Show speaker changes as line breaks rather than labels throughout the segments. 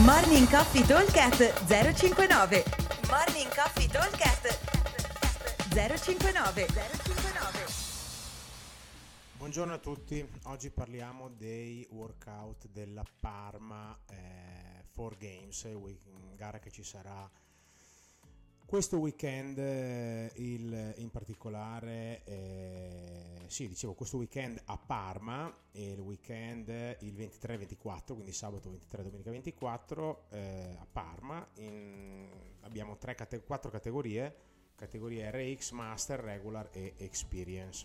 Morning Coffee Talkcast 059 Morning Coffee Talkcast 059 059
Buongiorno a tutti, oggi parliamo dei workout della Parma eh, 4 Games, gara che ci sarà questo weekend, eh, il, in particolare, eh, sì, dicevo questo weekend a Parma e il weekend il 23-24, quindi sabato 23 domenica 24 eh, a Parma. In, abbiamo tre, quattro categorie, categorie RX, Master, Regular e Experience.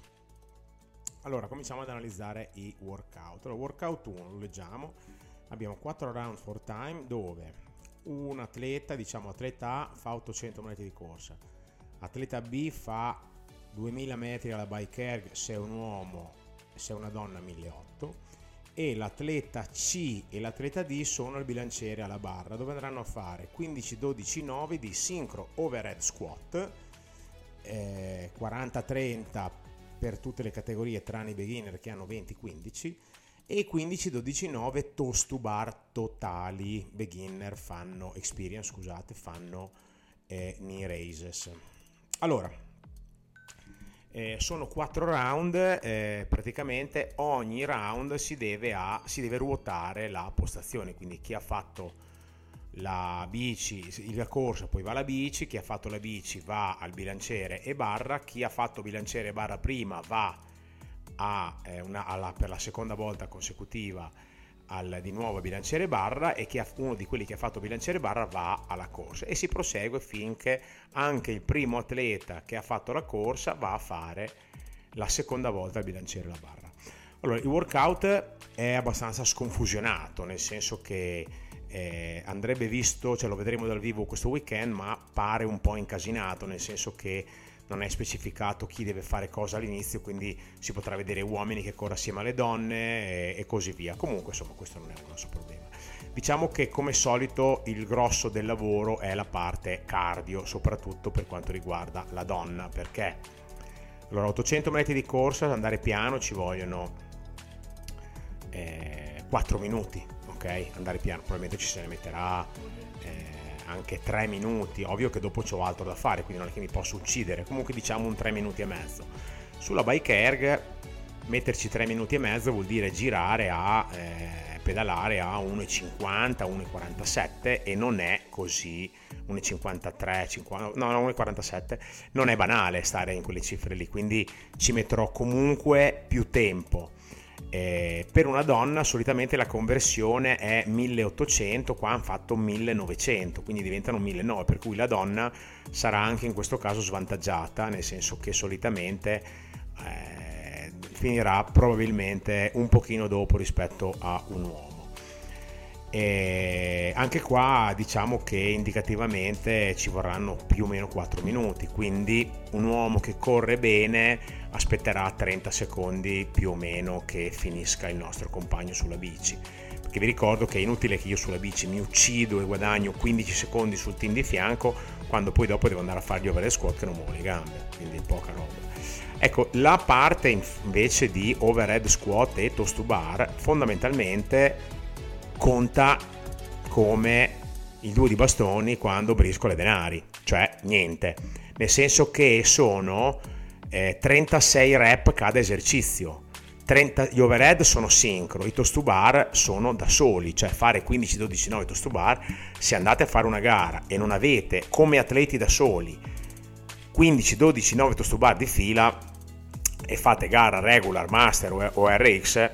Allora, cominciamo ad analizzare i workout. Allora, workout 1, lo leggiamo. Abbiamo 4 round for time dove un atleta, diciamo atleta A, fa 800 metri di corsa, atleta B fa 2000 metri alla bike erg se è un uomo, se è una donna 1800 e l'atleta C e l'atleta D sono al bilanciere alla barra dove andranno a fare 15 12 9 di sincro overhead squat eh, 40 30 per tutte le categorie tranne i beginner che hanno 20 15 e 15 12 9 toast to bar totali. Beginner fanno experience scusate fanno eh, knee raises. Allora eh, sono 4 round eh, praticamente ogni round si deve, a, si deve ruotare la postazione. Quindi chi ha fatto la bici, la corsa, poi va la bici, chi ha fatto la bici va al bilanciere e barra, chi ha fatto bilanciere e barra prima va a, eh, una, alla, per la seconda volta consecutiva al, di nuovo a bilanciere barra e che uno di quelli che ha fatto bilanciere barra va alla corsa e si prosegue finché anche il primo atleta che ha fatto la corsa va a fare la seconda volta il bilanciere la barra. Allora, il workout è abbastanza sconfusionato, nel senso che eh, andrebbe visto, cioè lo vedremo dal vivo questo weekend, ma pare un po' incasinato, nel senso che non è specificato chi deve fare cosa all'inizio, quindi si potrà vedere uomini che corrono assieme alle donne e, e così via. Comunque, insomma, questo non è un nostro problema. Diciamo che come solito il grosso del lavoro è la parte cardio, soprattutto per quanto riguarda la donna, perché allora 800 metri di corsa, andare piano ci vogliono eh, 4 minuti, ok? Andare piano, probabilmente ci se ne metterà anche 3 minuti, ovvio che dopo ho altro da fare, quindi non è che mi posso uccidere, comunque diciamo un 3 minuti e mezzo. Sulla bike erg metterci 3 minuti e mezzo vuol dire girare a eh, pedalare a 1,50, 1,47 e non è così 1,53, 50, no, no 1,47, non è banale stare in quelle cifre lì, quindi ci metterò comunque più tempo eh, per una donna solitamente la conversione è 1800, qua hanno fatto 1900, quindi diventano 1900, per cui la donna sarà anche in questo caso svantaggiata, nel senso che solitamente eh, finirà probabilmente un pochino dopo rispetto a un uomo. E anche qua diciamo che indicativamente ci vorranno più o meno 4 minuti, quindi un uomo che corre bene aspetterà 30 secondi più o meno che finisca il nostro compagno sulla bici. Perché vi ricordo che è inutile che io sulla bici mi uccido e guadagno 15 secondi sul team di fianco quando poi dopo devo andare a fare gli over squat che non muovo le gambe, quindi poca roba. Ecco, la parte invece di overhead squat e toast to bar fondamentalmente conta come il due di bastoni quando brisco le denari, cioè niente, nel senso che sono eh, 36 rep cada esercizio. 30, gli overhead sono sincro, i toast to bar sono da soli, cioè fare 15, 12, 9 toast to bar, se andate a fare una gara e non avete come atleti da soli 15, 12, 9 toast to bar di fila e fate gara regular, master o RX,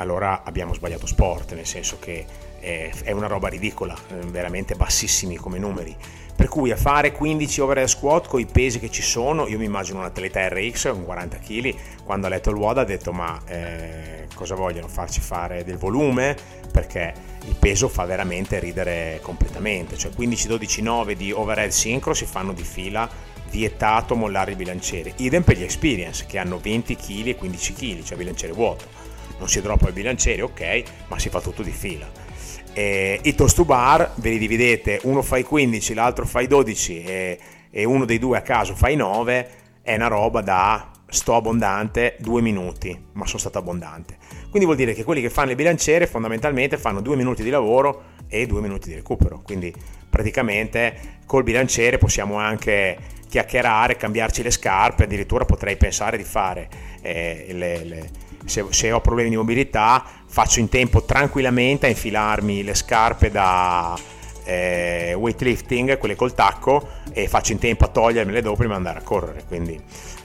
allora abbiamo sbagliato sport, nel senso che è una roba ridicola, eh, veramente bassissimi come numeri. Per cui a fare 15 overhead squat con i pesi che ci sono, io mi immagino un atleta RX con 40 kg, quando ha letto il WOD ha detto ma eh, cosa vogliono farci fare del volume? Perché il peso fa veramente ridere completamente, cioè 15, 12, 9 di overhead sincro si fanno di fila vietato mollare il bilanciere. Idem per gli experience che hanno 20 kg e 15 kg, cioè bilanciere vuoto. Non si droppa il bilanciere, ok, ma si fa tutto di fila eh, I toast to bar ve li dividete, uno fa i 15, l'altro fa i 12 e, e uno dei due a caso fa i 9, è una roba da sto abbondante due minuti, ma sono stato abbondante. Quindi vuol dire che quelli che fanno il bilanciere fondamentalmente fanno due minuti di lavoro e due minuti di recupero. Quindi praticamente col bilanciere possiamo anche chiacchierare, cambiarci le scarpe, addirittura potrei pensare di fare eh, le, le, se, se, ho problemi di mobilità faccio in tempo tranquillamente a infilarmi le scarpe da eh, weightlifting, quelle col tacco e faccio in tempo a togliermele dopo prima di andare a correre, quindi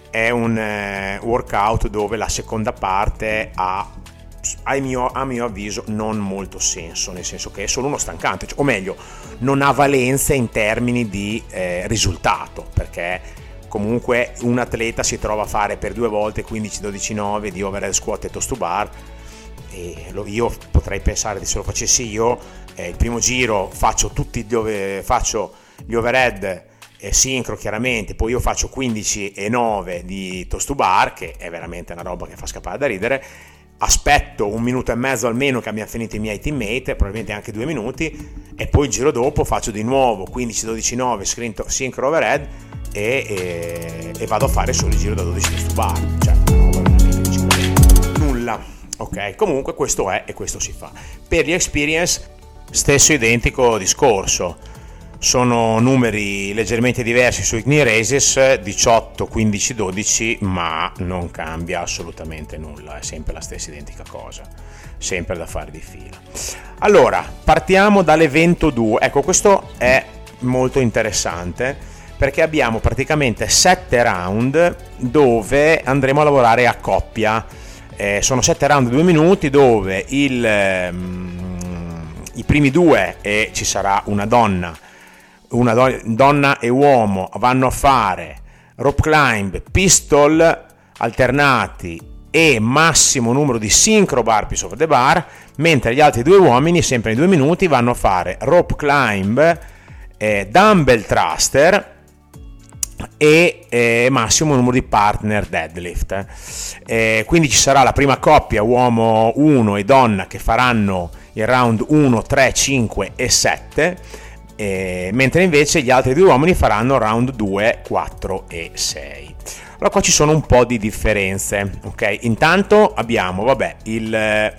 è un eh, workout dove la seconda parte ha a mio, a mio, avviso non molto senso, nel senso che è solo uno stancante, cioè, o meglio, non ha valenza in termini di eh, risultato, perché comunque un atleta si trova a fare per due volte 15-12-9 di overhead squat e toast to bar, e io potrei pensare che se lo facessi io, eh, il primo giro faccio tutti dove faccio gli overhead eh, sincro chiaramente, poi io faccio 15 e 9 di toast to bar, che è veramente una roba che fa scappare da ridere, aspetto un minuto e mezzo almeno che abbiano finito i miei teammate, probabilmente anche due minuti, e poi il giro dopo faccio di nuovo 15-12-9 sincro overhead e, e, e, vado a fare solo il giro da 12 toast to bar, cioè nulla. Ok, comunque questo è e questo si fa. Per gli experience stesso identico discorso. Sono numeri leggermente diversi su Igni Races 18, 15, 12 ma non cambia assolutamente nulla. È sempre la stessa identica cosa. Sempre da fare di fila. Allora partiamo dall'evento 2 ecco questo è molto interessante perché abbiamo praticamente 7 round dove andremo a lavorare a coppia. Eh, sono 7 round 2 minuti dove il, ehm, i primi due e ci sarà una donna. Una do- donna e uomo vanno a fare rope climb, pistol alternati e massimo numero di synchro burpees over the bar, mentre gli altri due uomini, sempre in due minuti, vanno a fare rope climb, eh, dumbbell thruster e eh, massimo numero di partner deadlift. Eh, quindi ci sarà la prima coppia uomo 1 e donna che faranno il round 1, 3, 5 e 7 eh, mentre invece gli altri due uomini faranno round 2, 4 e 6. Allora qua ci sono un po' di differenze, ok? Intanto abbiamo, vabbè, il,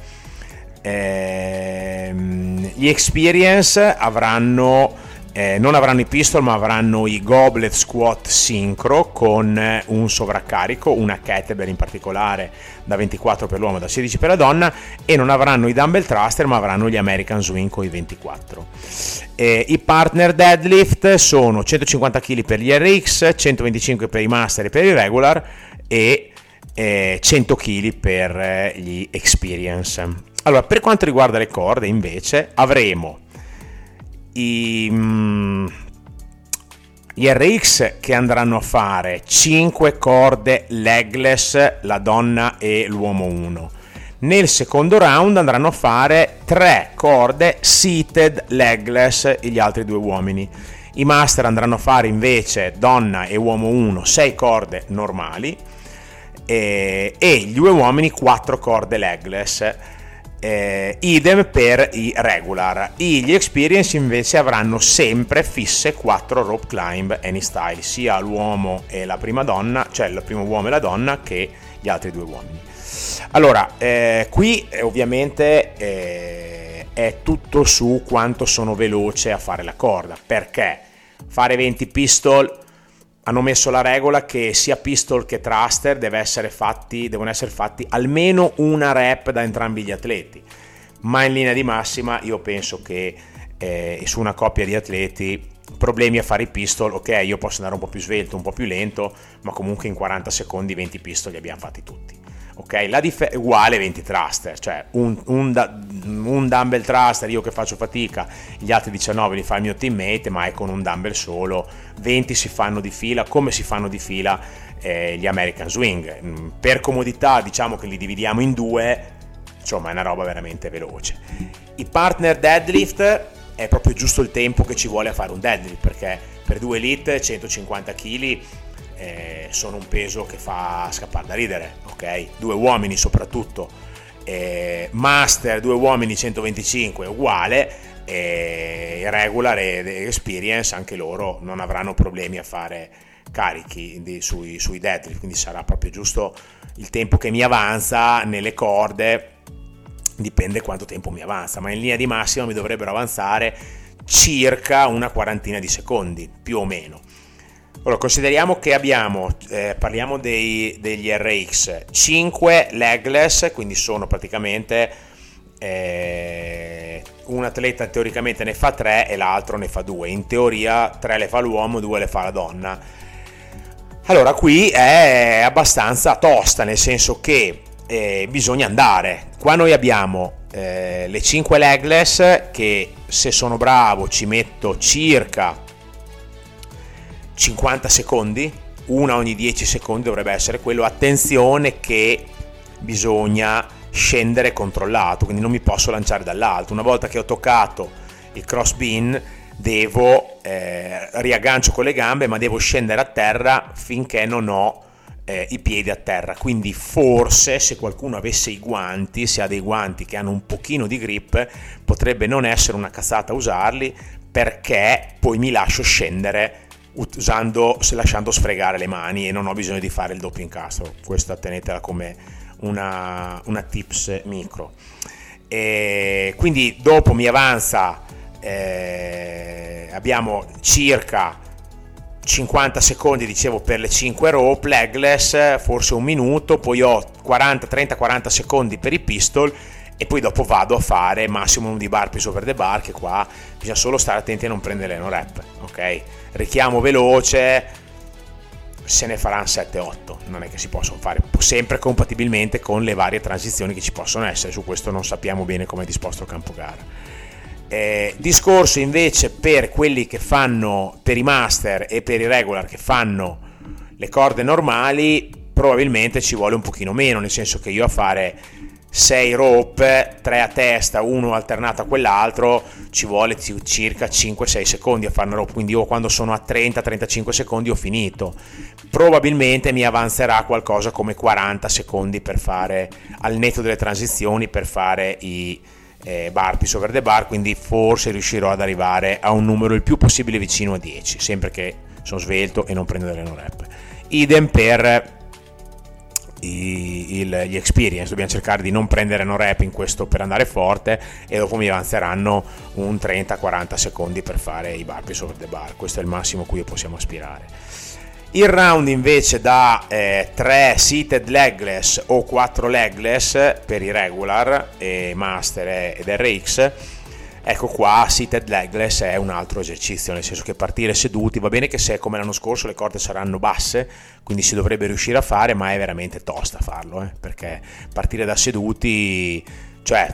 ehm, gli experience avranno eh, non avranno i pistol ma avranno i goblet squat sincro con un sovraccarico, una kettlebell in particolare da 24 per l'uomo e da 16 per la donna e non avranno i dumbbell thruster ma avranno gli American Swing con i 24. Eh, I partner deadlift sono 150 kg per gli RX, 125 per i master e per i regular e eh, 100 kg per eh, gli experience. Allora, per quanto riguarda le corde invece avremo i, mm, gli RX che andranno a fare 5 corde legless la donna e l'uomo 1 nel secondo round andranno a fare 3 corde seated legless gli altri due uomini. I master andranno a fare invece donna e uomo 1 6 corde normali e, e gli due uomini 4 corde legless eh, idem per i regular. Gli experience invece avranno sempre fisse 4 rope climb any style, sia l'uomo e la prima donna, cioè il primo uomo e la donna, che gli altri due uomini. Allora, eh, qui eh, ovviamente eh, è tutto su quanto sono veloce a fare la corda, perché fare 20 pistol hanno messo la regola che sia pistol che thruster essere fatti, devono essere fatti almeno una rep da entrambi gli atleti. Ma in linea di massima io penso che eh, su una coppia di atleti problemi a fare i pistol, ok, io posso andare un po' più svelto, un po' più lento, ma comunque in 40 secondi 20 pistol li abbiamo fatti tutti ok? La dif- uguale 20 thruster, cioè un, un, da- un, dumbbell thruster io che faccio fatica, gli altri 19 li fa il mio teammate, ma è con un dumbbell solo, 20 si fanno di fila, come si fanno di fila eh, gli American Swing. Mm, per comodità diciamo che li dividiamo in due, insomma è una roba veramente veloce. I partner deadlift è proprio giusto il tempo che ci vuole a fare un deadlift, perché per due elite 150 kg eh, sono un peso che fa scappare da ridere, ok? Due uomini soprattutto, eh, master, due uomini 125 uguale, eh, regular ed experience anche loro non avranno problemi a fare carichi di, sui, sui deadlift, quindi sarà proprio giusto il tempo che mi avanza nelle corde dipende quanto tempo mi avanza, ma in linea di massima mi dovrebbero avanzare circa una quarantina di secondi, più o meno. Allora, consideriamo che abbiamo, eh, parliamo dei, degli RX, 5 legless, quindi sono praticamente eh, un atleta teoricamente ne fa 3 e l'altro ne fa 2. In teoria 3 le fa l'uomo, 2 le fa la donna. Allora, qui è abbastanza tosta, nel senso che eh, bisogna andare. Qua noi abbiamo eh, le 5 legless che se sono bravo ci metto circa 50 secondi, una ogni 10 secondi dovrebbe essere quello. Attenzione che bisogna scendere controllato, quindi non mi posso lanciare dall'alto. Una volta che ho toccato il cross bin devo eh, riaggancio con le gambe, ma devo scendere a terra finché non ho eh, i piedi a terra. Quindi forse se qualcuno avesse i guanti, se ha dei guanti che hanno un pochino di grip, potrebbe non essere una cazzata usarli perché poi mi lascio scendere usando, lasciando sfregare le mani e non ho bisogno di fare il doppio incastro. Questa tenetela come una, una tips micro. E quindi dopo mi avanza, eh, abbiamo circa 50 secondi dicevo per le 5 rope legless forse un minuto poi ho 40 30 40 secondi per i pistol e poi dopo vado a fare maximum di bar over the bar che qua bisogna solo stare attenti a non prendere le no rep ok? Richiamo veloce se ne faranno 7-8 non è che si possono fare sempre compatibilmente con le varie transizioni che ci possono essere su questo non sappiamo bene come è disposto il campo gara. Eh, discorso invece per quelli che fanno per i master e per i regular che fanno le corde normali probabilmente ci vuole un pochino meno nel senso che io a fare 6 rope 3 a testa uno alternato a quell'altro ci vuole circa 5-6 secondi a fare una rope quindi io quando sono a 30-35 secondi ho finito probabilmente mi avanzerà qualcosa come 40 secondi per fare al netto delle transizioni per fare i eh, burpees over the bar, quindi forse riuscirò ad arrivare a un numero il più possibile vicino a 10, sempre che sono svelto e non prendo delle non rep. Idem per i, il, gli experience, dobbiamo cercare di non prendere no rep in questo per andare forte e dopo mi avanzeranno un 30-40 secondi per fare i burpees over the bar, questo è il massimo a cui possiamo aspirare. Il round invece da eh, 3 seated legless o 4 legless per i regular, e master ed RX. Ecco qua, seated legless è un altro esercizio, nel senso che partire seduti, va bene che se come l'anno scorso le corde saranno basse, quindi si dovrebbe riuscire a fare, ma è veramente tosta farlo, eh, perché partire da seduti, cioè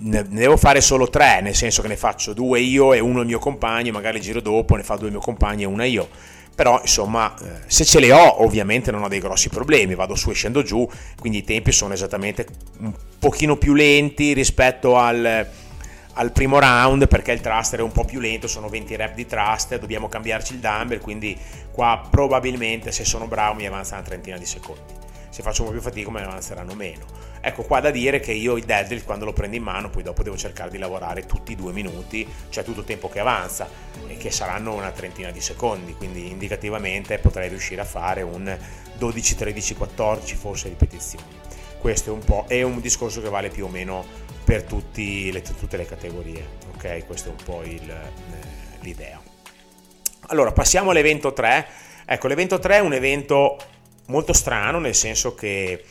ne devo fare solo tre, nel senso che ne faccio due io e uno il mio compagno, magari giro dopo ne fa due il mio compagno e una io. Però insomma eh, se ce le ho ovviamente non ho dei grossi problemi, vado su e scendo giù, quindi i tempi sono esattamente un pochino più lenti rispetto al, al primo round perché il thruster è un po' più lento, sono 20 rep di thruster, dobbiamo cambiarci il dumbbell, quindi qua probabilmente se sono bravo mi avanza una trentina di secondi, se faccio un po' più fatica ne avanzeranno meno. Ecco qua da dire che io il deadlift quando lo prendo in mano poi dopo devo cercare di lavorare tutti i due minuti, cioè tutto il tempo che avanza e che saranno una trentina di secondi, quindi indicativamente potrei riuscire a fare un 12, 13, 14 forse ripetizioni. Questo è un po' è un discorso che vale più o meno per le, tutte le categorie, ok? Questa è un po' il, eh, l'idea. Allora passiamo all'evento 3. Ecco, l'evento 3 è un evento molto strano nel senso che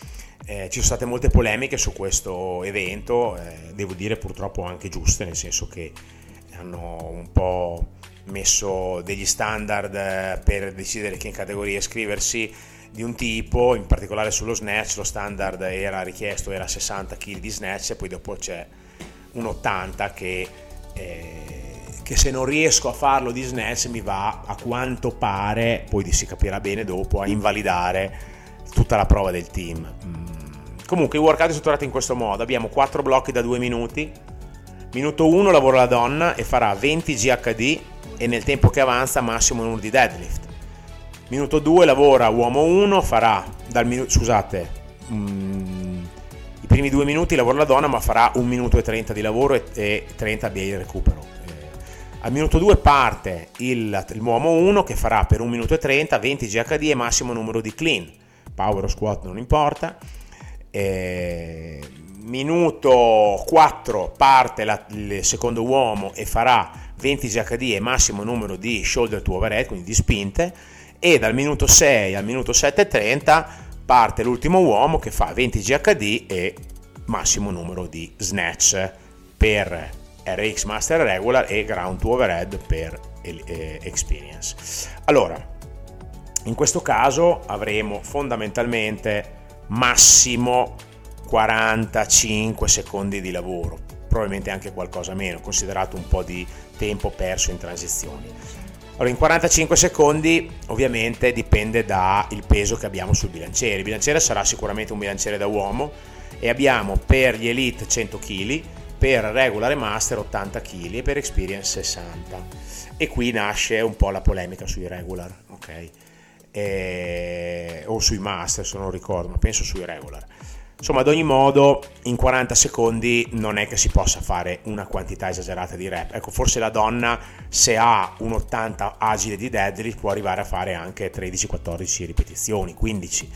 eh, ci sono state molte polemiche su questo evento, eh, devo dire purtroppo anche giuste, nel senso che hanno un po' messo degli standard eh, per decidere che categoria iscriversi di un tipo, in particolare sullo snatch, lo standard era richiesto era 60 kg di snatch e poi dopo c'è un 80 che, eh, che se non riesco a farlo di snatch mi va a quanto pare, poi si capirà bene dopo, a invalidare tutta la prova del team. Mm Comunque i workout sono strutturati in questo modo. Abbiamo 4 blocchi da 2 minuti. Minuto 1 lavora la donna e farà 20 GHD e nel tempo che avanza massimo un di deadlift. Minuto 2 lavora uomo 1, farà dal minuto... scusate, mm, i primi 2 minuti lavora la donna ma farà 1 minuto e 30 di lavoro e, e 30 di recupero. Eh, al minuto 2 parte il, l'uomo 1 che farà per 1 minuto e 30 20 GHD e massimo numero di clean. Power o squat non importa minuto 4 parte la, il secondo uomo e farà 20 GHD e massimo numero di shoulder to overhead, quindi di spinte, e dal minuto 6 al minuto 7.30 parte l'ultimo uomo che fa 20 GHD e massimo numero di snatch per RX Master Regular e Ground to Overhead per eh, Experience. Allora, in questo caso avremo fondamentalmente massimo 45 secondi di lavoro, probabilmente anche qualcosa meno, considerato un po' di tempo perso in transizioni. Allora, in 45 secondi ovviamente dipende dal peso che abbiamo sul bilanciere. Il bilanciere sarà sicuramente un bilanciere da uomo e abbiamo per gli Elite 100 kg, per Regular e Master 80 kg e per Experience 60. E qui nasce un po' la polemica sui Regular, ok? E... o sui Master se non ricordo, ma penso sui Regular. Insomma, ad ogni modo, in 40 secondi non è che si possa fare una quantità esagerata di rep. Ecco, forse la donna, se ha un 80 agile di deadlift, può arrivare a fare anche 13-14 ripetizioni, 15.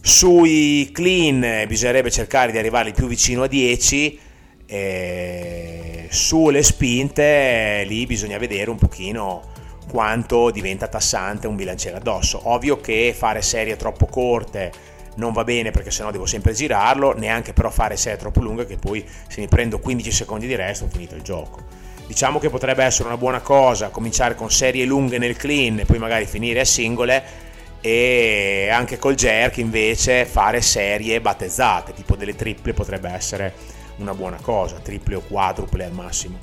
Sui clean bisognerebbe cercare di arrivare più vicino a 10. E sulle spinte, lì bisogna vedere un pochino quanto diventa tassante un bilanciere addosso. Ovvio che fare serie troppo corte non va bene perché sennò devo sempre girarlo, neanche però fare serie troppo lunghe che poi se mi prendo 15 secondi di resto ho finito il gioco. Diciamo che potrebbe essere una buona cosa cominciare con serie lunghe nel clean e poi magari finire a singole e anche col jerk invece fare serie battezzate, tipo delle triple potrebbe essere una buona cosa, triple o quadruple al massimo.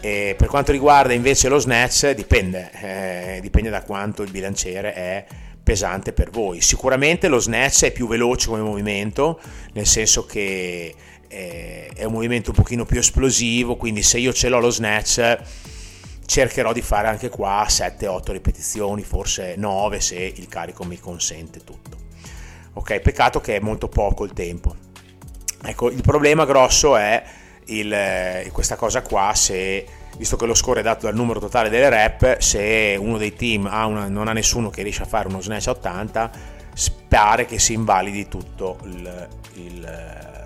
E per quanto riguarda invece lo snatch dipende, eh, dipende da quanto il bilanciere è pesante per voi. Sicuramente lo snatch è più veloce come movimento, nel senso che eh, è un movimento un pochino più esplosivo, quindi se io ce l'ho lo snatch cercherò di fare anche qua 7-8 ripetizioni, forse 9 se il carico mi consente tutto. Ok, peccato che è molto poco il tempo. Ecco, il problema grosso è il, eh, questa cosa qua se visto che lo score è dato dal numero totale delle rep, se uno dei team ha una, non ha nessuno che riesce a fare uno snatch a 80, pare che si invalidi tutto il, il,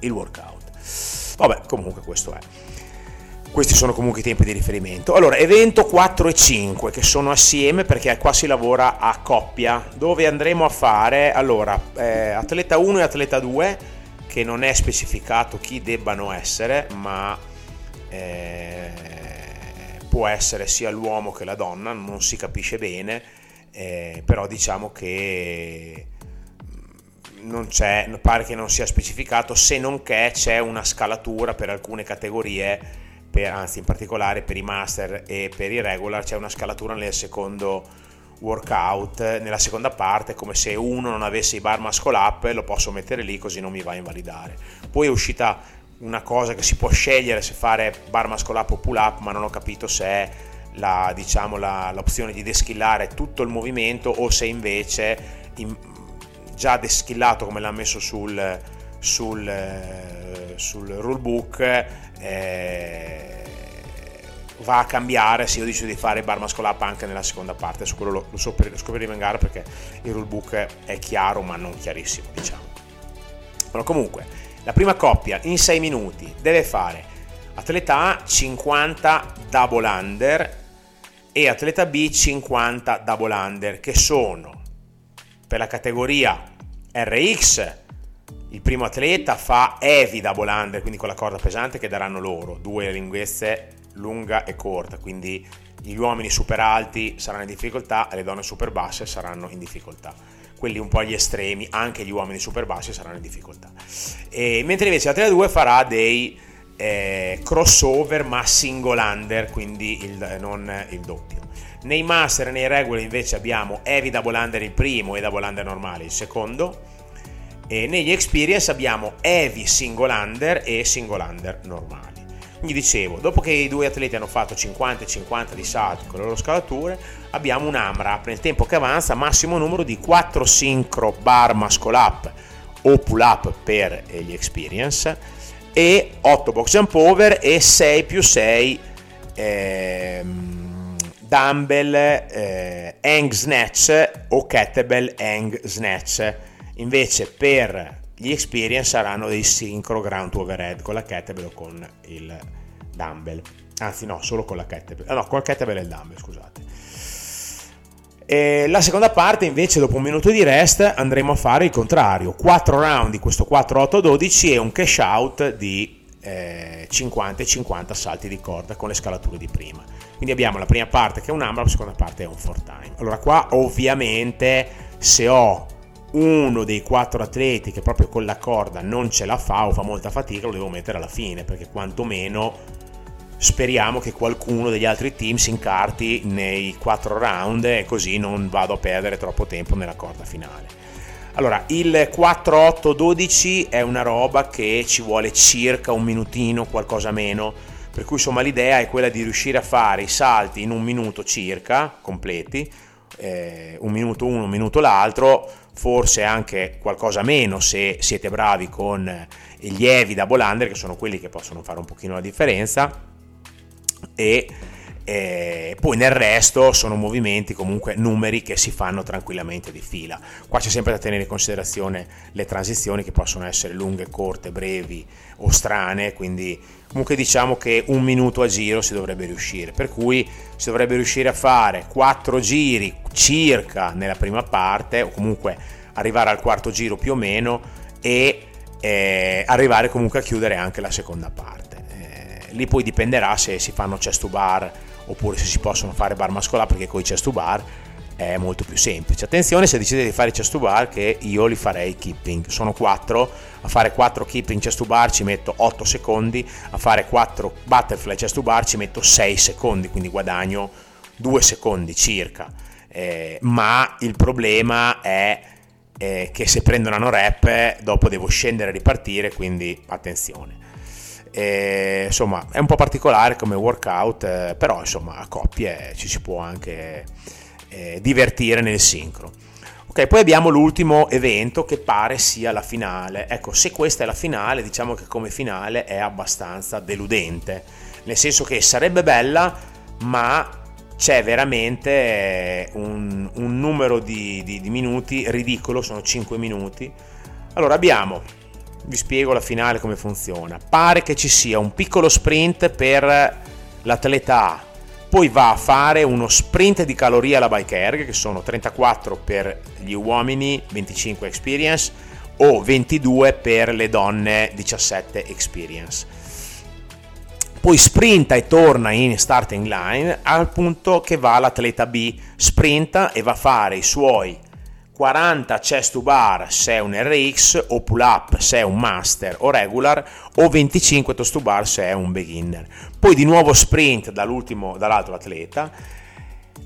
il workout. Vabbè, comunque questo è. Questi sono comunque i tempi di riferimento. Allora, evento 4 e 5 che sono assieme perché qua si lavora a coppia, dove andremo a fare, allora, eh, atleta 1 e atleta 2, che non è specificato chi debbano essere, ma eh, può essere sia l'uomo che la donna, non si capisce bene, eh, però diciamo che mm, non c'è, pare che non sia specificato, se non che c'è una scalatura per alcune categorie, per, anzi in particolare per i master e per i regular c'è una scalatura nel secondo workout, nella seconda parte, come se uno non avesse i bar muscle up, lo posso mettere lì così non mi va a invalidare. Poi è uscita una cosa che si può scegliere se fare bar muscle up o pull up, ma non ho capito se è la, diciamo, la, l'opzione di deschillare tutto il movimento o se invece in, già deschillato come l'ha messo sul, sul, sul rulebook eh, va a cambiare se io decido di fare bar muscle anche nella seconda parte. Su quello lo, lo scopriremo in gara perché il rulebook è chiaro ma non chiarissimo diciamo. Però comunque la prima coppia in 6 minuti deve fare atleta A 50 double under e atleta B 50 double under che sono per la categoria RX il primo atleta fa heavy double under quindi con la corda pesante che daranno loro due lunghezze lunga e corta quindi gli uomini super alti saranno in difficoltà e le donne super basse saranno in difficoltà quelli un po' agli estremi, anche gli uomini super bassi saranno in difficoltà. E, mentre invece la 3-2 farà dei eh, crossover ma single under, quindi il, non il doppio. Nei master e nei regular invece abbiamo heavy double under il primo e double under normale il secondo. E negli experience abbiamo heavy single under e single under normale. Quindi dicevo, dopo che i due atleti hanno fatto 50 e 50 di salto con le loro scalature, abbiamo un AMRAP nel tempo che avanza, massimo numero di 4 synchro bar muscle up o pull up per gli experience e 8 box jump over e 6 più 6 ehm, dumbbell eh, hang snatch o kettlebell hang snatch. Invece per gli experience saranno dei synchro ground to overhead con la kettlebell o con il dumbbell. Anzi no, solo con la kettlebell. Ah, no, con la kettlebell e il dumbbell, scusate. E la seconda parte invece dopo un minuto di rest andremo a fare il contrario, 4 round di questo 4-8-12 e un cash out di eh, 50 e 50 salti di corda con le scalature di prima. Quindi abbiamo la prima parte che è un AMRAP, la seconda parte è un 4 time. Allora qua ovviamente se ho uno dei quattro atleti che proprio con la corda non ce la fa o fa molta fatica, lo devo mettere alla fine perché quantomeno speriamo che qualcuno degli altri team si incarti nei quattro round e così non vado a perdere troppo tempo nella corda finale. Allora, il 4-8-12 è una roba che ci vuole circa un minutino, qualcosa meno, per cui insomma l'idea è quella di riuscire a fare i salti in un minuto circa, completi, eh, un minuto uno, un minuto l'altro, forse anche qualcosa meno se siete bravi con gli Evi da Bolander, che sono quelli che possono fare un pochino la differenza, e eh, poi nel resto sono movimenti comunque numeri che si fanno tranquillamente di fila. Qua c'è sempre da tenere in considerazione le transizioni che possono essere lunghe corte brevi o strane quindi comunque diciamo che un minuto a giro si dovrebbe riuscire. Per cui si dovrebbe riuscire a fare quattro giri circa nella prima parte o comunque arrivare al quarto giro più o meno e eh, arrivare comunque a chiudere anche la seconda parte. Eh, lì poi dipenderà se si fanno chest to bar oppure se si possono fare bar mascolare perché con i chest to bar è molto più semplice. Attenzione se decidete di fare i chest to bar che io li farei keeping. Sono 4, a fare 4 keeping chest to bar ci metto 8 secondi, a fare 4 butterfly chest to bar ci metto 6 secondi, quindi guadagno 2 secondi circa. Eh, ma il problema è eh, che se prendo una rep dopo devo scendere e ripartire, quindi attenzione. E, insomma, è un po' particolare come workout, eh, però insomma a coppie ci si può anche eh, divertire nel sincro. Ok, poi abbiamo l'ultimo evento che pare sia la finale. Ecco, se questa è la finale, diciamo che come finale è abbastanza deludente, nel senso che sarebbe bella, ma c'è veramente un, un numero di, di, di minuti ridicolo, sono 5 minuti. Allora abbiamo vi spiego la finale come funziona. Pare che ci sia un piccolo sprint per l'atleta A, poi va a fare uno sprint di calorie alla bike erg, che sono 34 per gli uomini, 25 experience, o 22 per le donne, 17 experience. Poi sprinta e torna in starting line al punto che va l'atleta B, sprinta e va a fare i suoi 40 chest to bar se è un RX o pull up se è un master o regular o 25 toast to bar se è un beginner. Poi di nuovo sprint dall'altro atleta.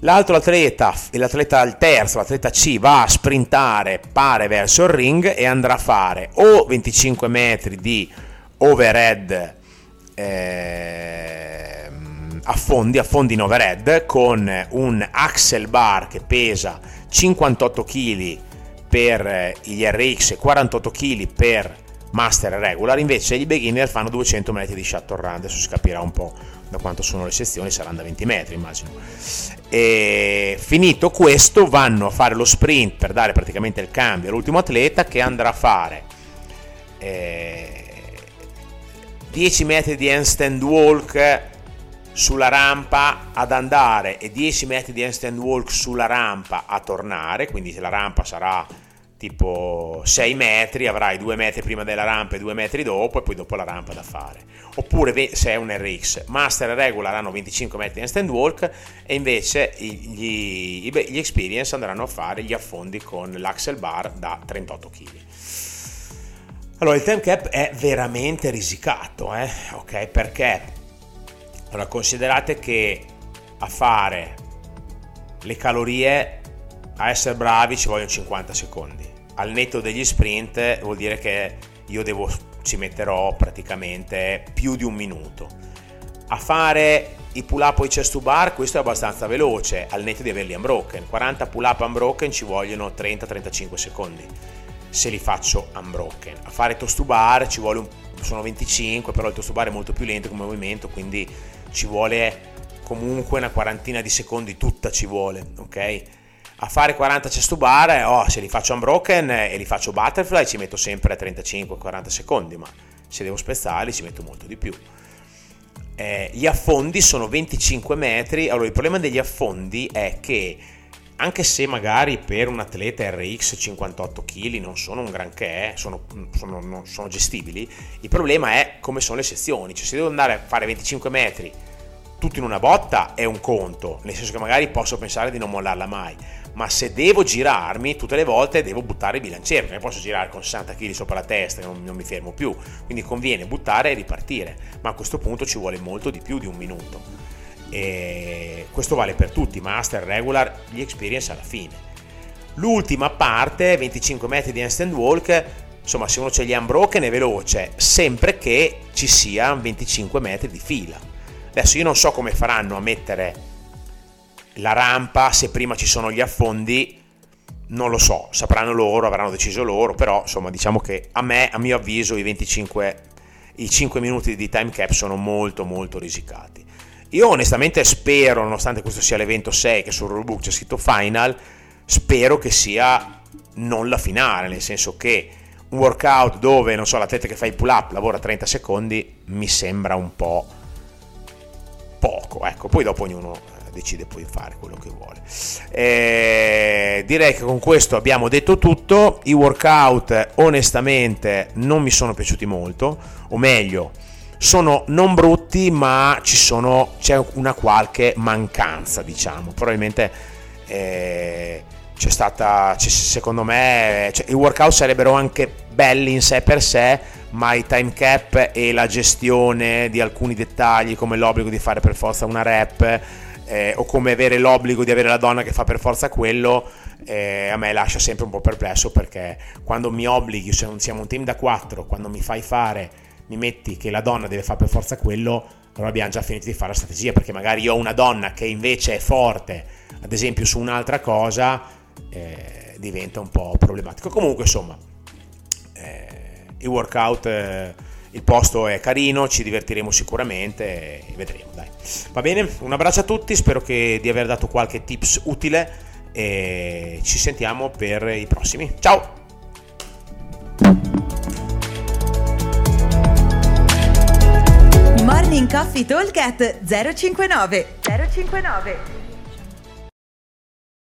L'altro atleta, l'atleta al terzo, l'atleta C, va a sprintare, pare verso il ring e andrà a fare o 25 metri di overhead eh, affondi, affondi in overhead con un axle bar che pesa 58 kg per eh, gli RX e 48 kg per Master Regular, invece gli beginner fanno 200 metri di shuttle run, adesso si capirà un po' da quanto sono le sezioni, saranno da 20 metri immagino. E finito questo vanno a fare lo sprint per dare praticamente il cambio all'ultimo atleta che andrà a fare eh, 10 metri di handstand walk sulla rampa ad andare e 10 metri di handstand walk sulla rampa a tornare, quindi se la rampa sarà tipo 6 metri, avrai 2 metri prima della rampa e 2 metri dopo e poi dopo la rampa da fare. Oppure se è un RX, Master e Regular hanno 25 metri di handstand walk e invece gli, gli Experience andranno a fare gli affondi con l'Axel Bar da 38 kg. Allora il time cap è veramente risicato, eh? ok? Perché allora, considerate che a fare le calorie, a essere bravi ci vogliono 50 secondi. Al netto degli sprint vuol dire che io devo, ci metterò praticamente più di un minuto. A fare i pull up o i chest to bar, questo è abbastanza veloce, al netto di averli unbroken. 40 pull up unbroken ci vogliono 30-35 secondi se li faccio unbroken. A fare toast to bar ci vuole un, sono 25, però il toast to bar è molto più lento come movimento, quindi ci vuole comunque una quarantina di secondi, tutta ci vuole, ok? A fare 40 chest to bar, oh, se li faccio unbroken e li faccio butterfly ci metto sempre 35-40 secondi, ma se devo spezzarli ci metto molto di più. Eh, gli affondi sono 25 metri, allora il problema degli affondi è che anche se magari per un atleta RX 58 kg non sono un granché, sono, sono, non sono gestibili, il problema è come sono le sezioni, cioè se devo andare a fare 25 metri tutto in una botta è un conto, nel senso che magari posso pensare di non mollarla mai, ma se devo girarmi tutte le volte devo buttare il bilanciere, non posso girare con 60 kg sopra la testa, non, non mi fermo più, quindi conviene buttare e ripartire, ma a questo punto ci vuole molto di più di un minuto. E questo vale per tutti, master, regular, gli experience alla fine. L'ultima parte, 25 metri di handstand walk, insomma se uno ce li ha unbroken è veloce, sempre che ci sia 25 metri di fila Adesso io non so come faranno a mettere la rampa se prima ci sono gli affondi, non lo so, sapranno loro, avranno deciso loro, però insomma diciamo che a me, a mio avviso, i 25, i 5 minuti di time cap sono molto molto risicati. Io onestamente spero, nonostante questo sia l'evento 6 che sul rulebook c'è scritto final, spero che sia non la finale, nel senso che un workout dove, non so, l'atleta che fa il pull up lavora 30 secondi mi sembra un po' poco, ecco, poi dopo ognuno eh, decide poi fare quello che vuole. Eh, direi che con questo abbiamo detto tutto, i workout onestamente non mi sono piaciuti molto, o meglio, sono non brutti ma sono, c'è una qualche mancanza diciamo, probabilmente eh, c'è stata, c'è, secondo me, cioè, i workout sarebbero anche belli in sé per sé, ma i time cap e la gestione di alcuni dettagli come l'obbligo di fare per forza una rep eh, o come avere l'obbligo di avere la donna che fa per forza quello eh, a me lascia sempre un po' perplesso perché quando mi obblighi, se non siamo un team da 4, quando mi fai fare, mi metti che la donna deve fare per forza quello, allora abbiamo già finito di fare la strategia perché magari io ho una donna che invece è forte, ad esempio su un'altra cosa, eh, diventa un po' problematico. Comunque insomma il workout, eh, il posto è carino, ci divertiremo sicuramente e vedremo. Dai. Va bene, un abbraccio a tutti, spero che, di aver dato qualche tips utile e ci sentiamo per i prossimi. Ciao!
Morning Coffee Talk 059 059